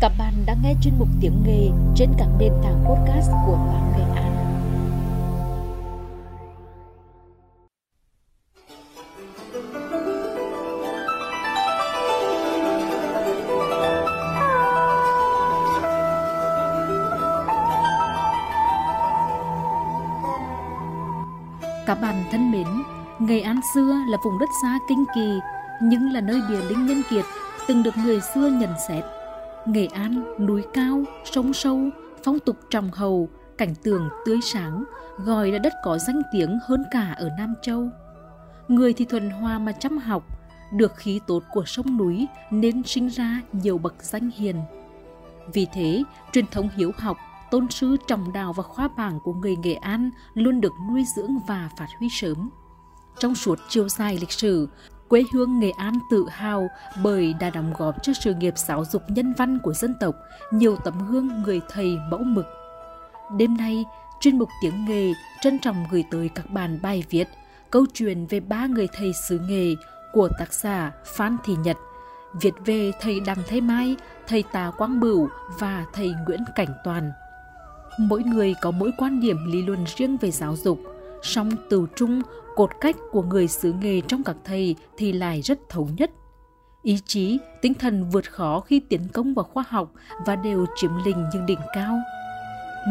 Các bạn đã nghe chuyên mục tiếng nghề trên các nền tảng podcast của Báo Nghệ An. Các bạn thân mến, Nghệ An xưa là vùng đất xa kinh kỳ, nhưng là nơi địa linh nhân kiệt, từng được người xưa nhận xét. Nghệ An, núi cao, sông sâu, phong tục trọng hầu, cảnh tường tươi sáng, gọi là đất có danh tiếng hơn cả ở Nam Châu. Người thì thuần hoa mà chăm học, được khí tốt của sông núi nên sinh ra nhiều bậc danh hiền. Vì thế, truyền thống hiếu học, tôn sư trọng đạo và khoa bảng của người Nghệ An luôn được nuôi dưỡng và phát huy sớm. Trong suốt chiều dài lịch sử, quê hương Nghệ An tự hào bởi đã đóng góp cho sự nghiệp giáo dục nhân văn của dân tộc nhiều tấm gương người thầy mẫu mực. Đêm nay, chuyên mục tiếng nghề trân trọng gửi tới các bạn bài viết câu chuyện về ba người thầy xứ nghề của tác giả Phan Thị Nhật, viết về thầy Đặng Thế Mai, thầy Tà Quang Bửu và thầy Nguyễn Cảnh Toàn. Mỗi người có mỗi quan điểm lý luận riêng về giáo dục, song từ trung cột cách của người xứ nghề trong các thầy thì lại rất thống nhất. Ý chí, tinh thần vượt khó khi tiến công vào khoa học và đều chiếm lĩnh những đỉnh cao.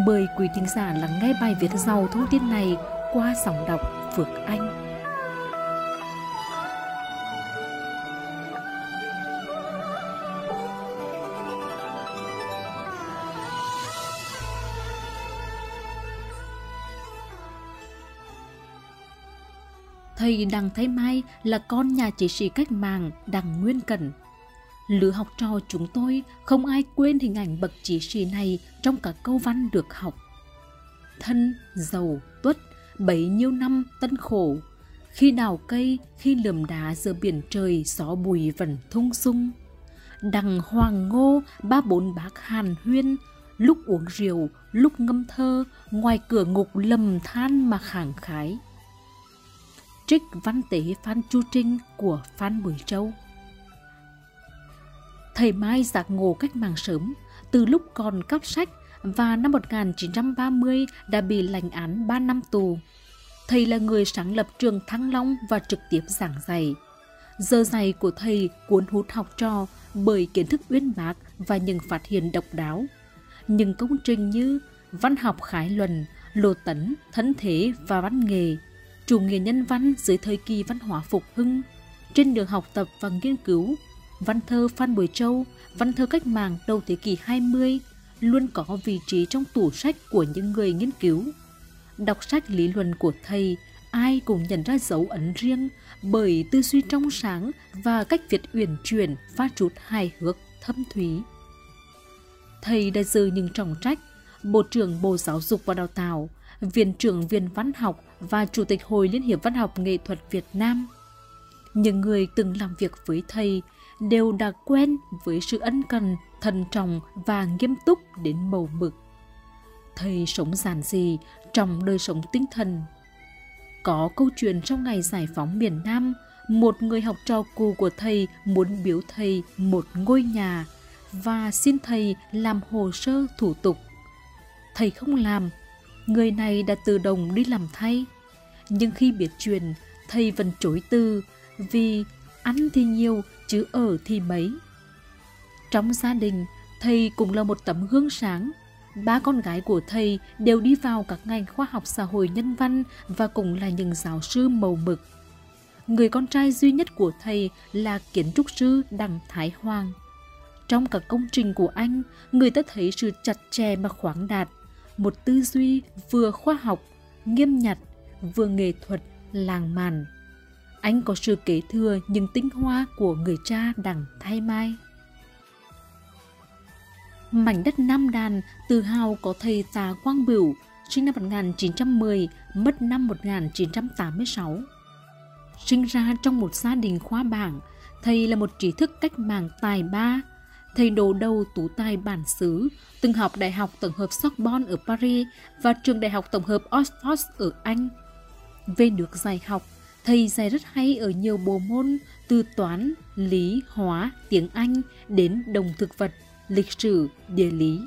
Mời quý thính giả lắng nghe bài viết giàu thông tin này qua dòng đọc Phước Anh. Thầy Đặng Thái Mai là con nhà chỉ sĩ cách mạng Đặng Nguyên Cẩn. Lứa học trò chúng tôi không ai quên hình ảnh bậc chỉ sĩ này trong cả câu văn được học. Thân, giàu, tuất, bấy nhiêu năm tân khổ, khi đào cây, khi lườm đá giữa biển trời gió bùi vẫn thung sung. Đằng hoàng ngô, ba bốn bác hàn huyên, lúc uống rượu, lúc ngâm thơ, ngoài cửa ngục lầm than mà khẳng khái trích văn tế Phan Chu Trinh của Phan Bùi Châu. Thầy Mai giác ngộ cách mạng sớm, từ lúc còn cấp sách và năm 1930 đã bị lành án 3 năm tù. Thầy là người sáng lập trường Thăng Long và trực tiếp giảng dạy. Giờ dạy của thầy cuốn hút học trò bởi kiến thức uyên bác và những phát hiện độc đáo. Những công trình như văn học khái luận, lô tấn, thân thế và văn nghề chủ nghĩa nhân văn dưới thời kỳ văn hóa phục hưng, trên đường học tập và nghiên cứu, văn thơ Phan Bội Châu, văn thơ cách mạng đầu thế kỷ 20 luôn có vị trí trong tủ sách của những người nghiên cứu. Đọc sách lý luận của thầy, ai cũng nhận ra dấu ấn riêng bởi tư duy trong sáng và cách viết uyển chuyển pha chút hài hước thâm thúy. Thầy đã giữ những trọng trách Bộ trưởng Bộ Giáo dục và Đào tạo, Viện trưởng Viện Văn học và Chủ tịch Hội Liên hiệp Văn học Nghệ thuật Việt Nam. Những người từng làm việc với thầy đều đã quen với sự ân cần, thân trọng và nghiêm túc đến màu mực. Thầy sống giản dị trong đời sống tinh thần. Có câu chuyện trong ngày giải phóng miền Nam, một người học trò cũ của thầy muốn biếu thầy một ngôi nhà và xin thầy làm hồ sơ thủ tục. Thầy không làm Người này đã tự động đi làm thay. Nhưng khi biết chuyện, thầy vẫn chối từ vì ăn thì nhiều chứ ở thì mấy. Trong gia đình, thầy cũng là một tấm gương sáng. Ba con gái của thầy đều đi vào các ngành khoa học xã hội nhân văn và cũng là những giáo sư màu mực. Người con trai duy nhất của thầy là kiến trúc sư Đặng Thái Hoàng. Trong các công trình của anh, người ta thấy sự chặt chẽ mà khoáng đạt, một tư duy vừa khoa học, nghiêm nhặt, vừa nghệ thuật, làng màn. Anh có sự kế thừa những tinh hoa của người cha đằng thay mai. Mảnh đất Nam Đàn tự hào có thầy Tà Quang Bửu, sinh năm 1910, mất năm 1986. Sinh ra trong một gia đình khoa bảng, thầy là một trí thức cách mạng tài ba, thầy đồ đầu tú tài bản xứ, từng học Đại học Tổng hợp Sorbonne ở Paris và trường Đại học Tổng hợp Oxford ở Anh. Về được dạy học, thầy dạy rất hay ở nhiều bộ môn từ toán, lý, hóa, tiếng Anh đến đồng thực vật, lịch sử, địa lý.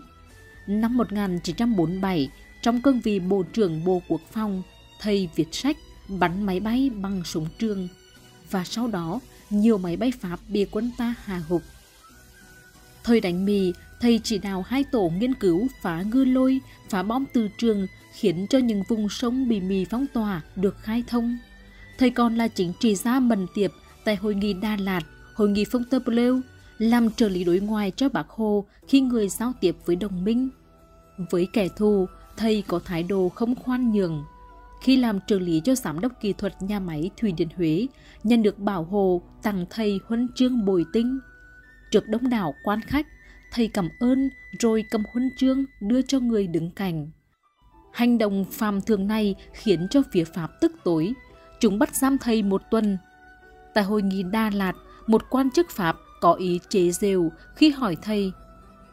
Năm 1947, trong cương vị Bộ trưởng Bộ Quốc phòng, thầy viết sách bắn máy bay bằng súng trường và sau đó nhiều máy bay Pháp bị quân ta hạ gục. Thời đánh mì, thầy chỉ đạo hai tổ nghiên cứu phá ngư lôi, phá bom từ trường khiến cho những vùng sông bị mì phong tỏa được khai thông. Thầy còn là chính trị gia mần tiệp tại Hội nghị Đà Lạt, Hội nghị Fontainebleau, làm trợ lý đối ngoại cho bác Hồ khi người giao tiếp với đồng minh. Với kẻ thù, thầy có thái độ không khoan nhường. Khi làm trợ lý cho giám đốc kỹ thuật nhà máy Thủy Điện Huế, nhận được bảo hộ tặng thầy huân chương bồi tinh. Trước đông đảo quan khách, thầy cảm ơn rồi cầm huân chương đưa cho người đứng cạnh. Hành động phàm thường này khiến cho phía Pháp tức tối. Chúng bắt giam thầy một tuần. Tại hội nghị Đà Lạt, một quan chức Pháp có ý chế rêu khi hỏi thầy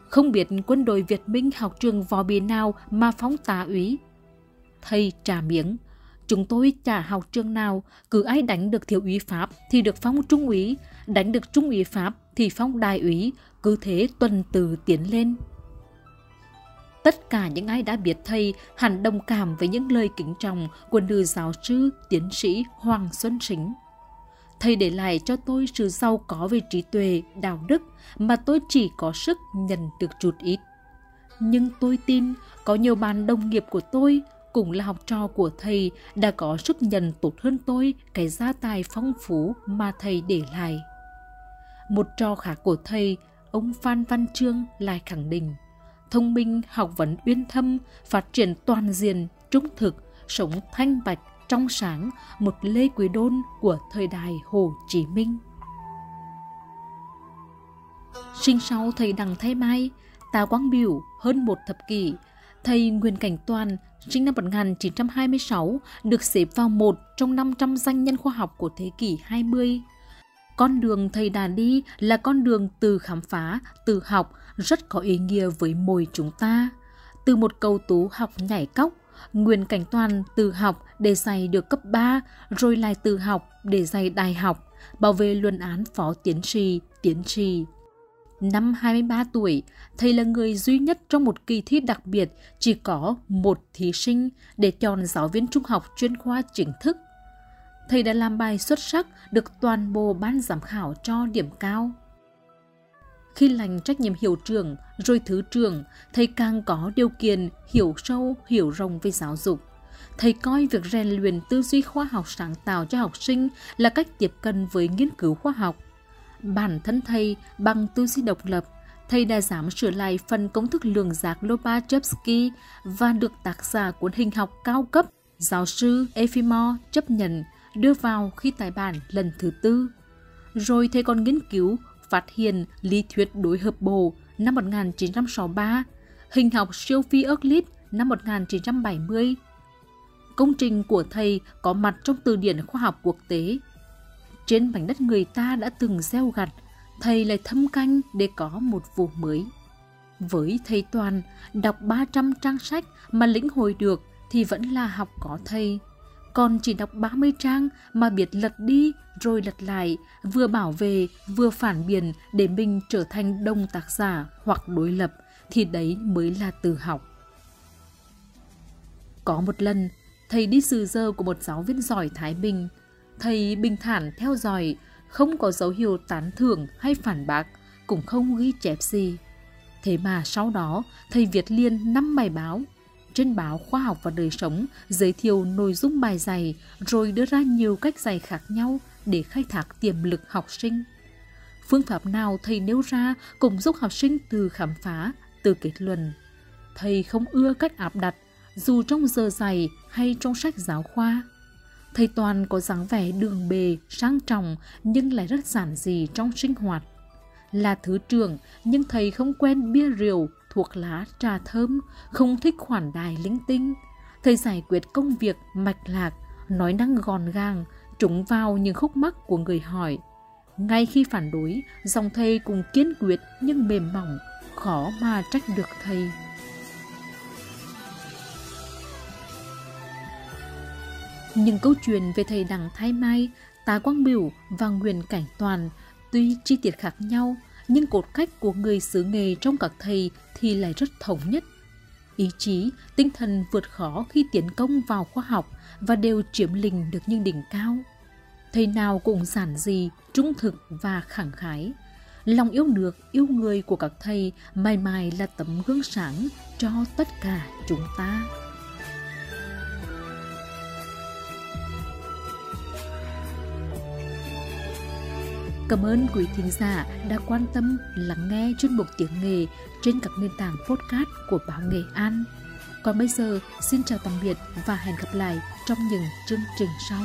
không biết quân đội Việt Minh học trường võ bì nào mà phóng tá úy. Thầy trả miếng. Chúng tôi chả học trường nào, cứ ai đánh được thiếu úy Pháp thì được phóng trung úy, đánh được trung úy Pháp thì phong đại úy, cứ thế tuần từ tiến lên. Tất cả những ai đã biết thầy hẳn đồng cảm với những lời kính trọng của nữ giáo sư, tiến sĩ Hoàng Xuân Sính. Thầy để lại cho tôi sự giàu có về trí tuệ, đạo đức mà tôi chỉ có sức nhận được chút ít. Nhưng tôi tin có nhiều bạn đồng nghiệp của tôi cũng là học trò của thầy đã có sức nhận tốt hơn tôi cái gia tài phong phú mà thầy để lại. Một trò khác của thầy, ông Phan Văn Trương lại khẳng định thông minh, học vấn uyên thâm, phát triển toàn diện, trung thực, sống thanh bạch, trong sáng một Lê Quý Đôn của thời đại Hồ Chí Minh. Sinh sau thầy Đằng Thái Mai, Tà Quang Biểu hơn một thập kỷ, thầy Nguyên Cảnh Toàn sinh năm 1926 được xếp vào một trong 500 danh nhân khoa học của thế kỷ 20. Con đường thầy đã đi là con đường từ khám phá, từ học rất có ý nghĩa với mỗi chúng ta. Từ một cầu tú học nhảy cóc, Nguyên Cảnh Toàn từ học để dạy được cấp 3, rồi lại từ học để dạy đại học, bảo vệ luận án phó tiến sĩ, tiến sĩ. Năm 23 tuổi, thầy là người duy nhất trong một kỳ thi đặc biệt chỉ có một thí sinh để chọn giáo viên trung học chuyên khoa chính thức. Thầy đã làm bài xuất sắc được toàn bộ ban giám khảo cho điểm cao. Khi lành trách nhiệm hiệu trưởng rồi thứ trưởng, thầy càng có điều kiện hiểu sâu, hiểu rộng về giáo dục. Thầy coi việc rèn luyện tư duy khoa học sáng tạo cho học sinh là cách tiếp cận với nghiên cứu khoa học. Bản thân thầy bằng tư duy độc lập, thầy đã dám sửa lại phần công thức lượng giác Lobachevsky và được tác giả cuốn hình học cao cấp giáo sư efimor chấp nhận đưa vào khi tài bản lần thứ tư. Rồi thầy còn nghiên cứu phát hiện lý thuyết đối hợp bổ năm 1963, hình học siêu phi Euclid năm 1970. Công trình của thầy có mặt trong từ điển khoa học quốc tế. Trên mảnh đất người ta đã từng gieo gặt, thầy lại thâm canh để có một vụ mới. Với thầy Toàn, đọc 300 trang sách mà lĩnh hội được thì vẫn là học có thầy còn chỉ đọc 30 trang mà biết lật đi rồi lật lại, vừa bảo vệ vừa phản biện để mình trở thành đông tác giả hoặc đối lập thì đấy mới là từ học. Có một lần, thầy đi sư dơ của một giáo viên giỏi Thái Bình. Thầy bình thản theo dõi, không có dấu hiệu tán thưởng hay phản bác, cũng không ghi chép gì. Thế mà sau đó, thầy viết liên năm bài báo trên báo Khoa học và Đời sống giới thiệu nội dung bài dạy rồi đưa ra nhiều cách dạy khác nhau để khai thác tiềm lực học sinh. Phương pháp nào thầy nêu ra cũng giúp học sinh từ khám phá, từ kết luận. Thầy không ưa cách áp đặt, dù trong giờ dạy hay trong sách giáo khoa. Thầy Toàn có dáng vẻ đường bề, sang trọng nhưng lại rất giản dị trong sinh hoạt. Là thứ trưởng nhưng thầy không quen bia rượu, thuộc lá trà thơm, không thích khoản đài linh tinh. Thầy giải quyết công việc mạch lạc, nói năng gòn gàng, trúng vào những khúc mắc của người hỏi. Ngay khi phản đối, dòng thầy cùng kiên quyết nhưng mềm mỏng, khó mà trách được thầy. Những câu chuyện về thầy Đặng Thái Mai, Tá Quang Biểu và Nguyễn Cảnh Toàn tuy chi tiết khác nhau nhưng cột cách của người xứ nghề trong các thầy thì lại rất thống nhất. Ý chí, tinh thần vượt khó khi tiến công vào khoa học và đều chiếm lình được những đỉnh cao. Thầy nào cũng giản dị, trung thực và khẳng khái. Lòng yêu nước, yêu người của các thầy mãi mãi là tấm gương sáng cho tất cả chúng ta. Cảm ơn quý thính giả đã quan tâm lắng nghe chuyên mục tiếng nghề trên các nền tảng podcast của báo Nghệ An. Còn bây giờ, xin chào tạm biệt và hẹn gặp lại trong những chương trình sau.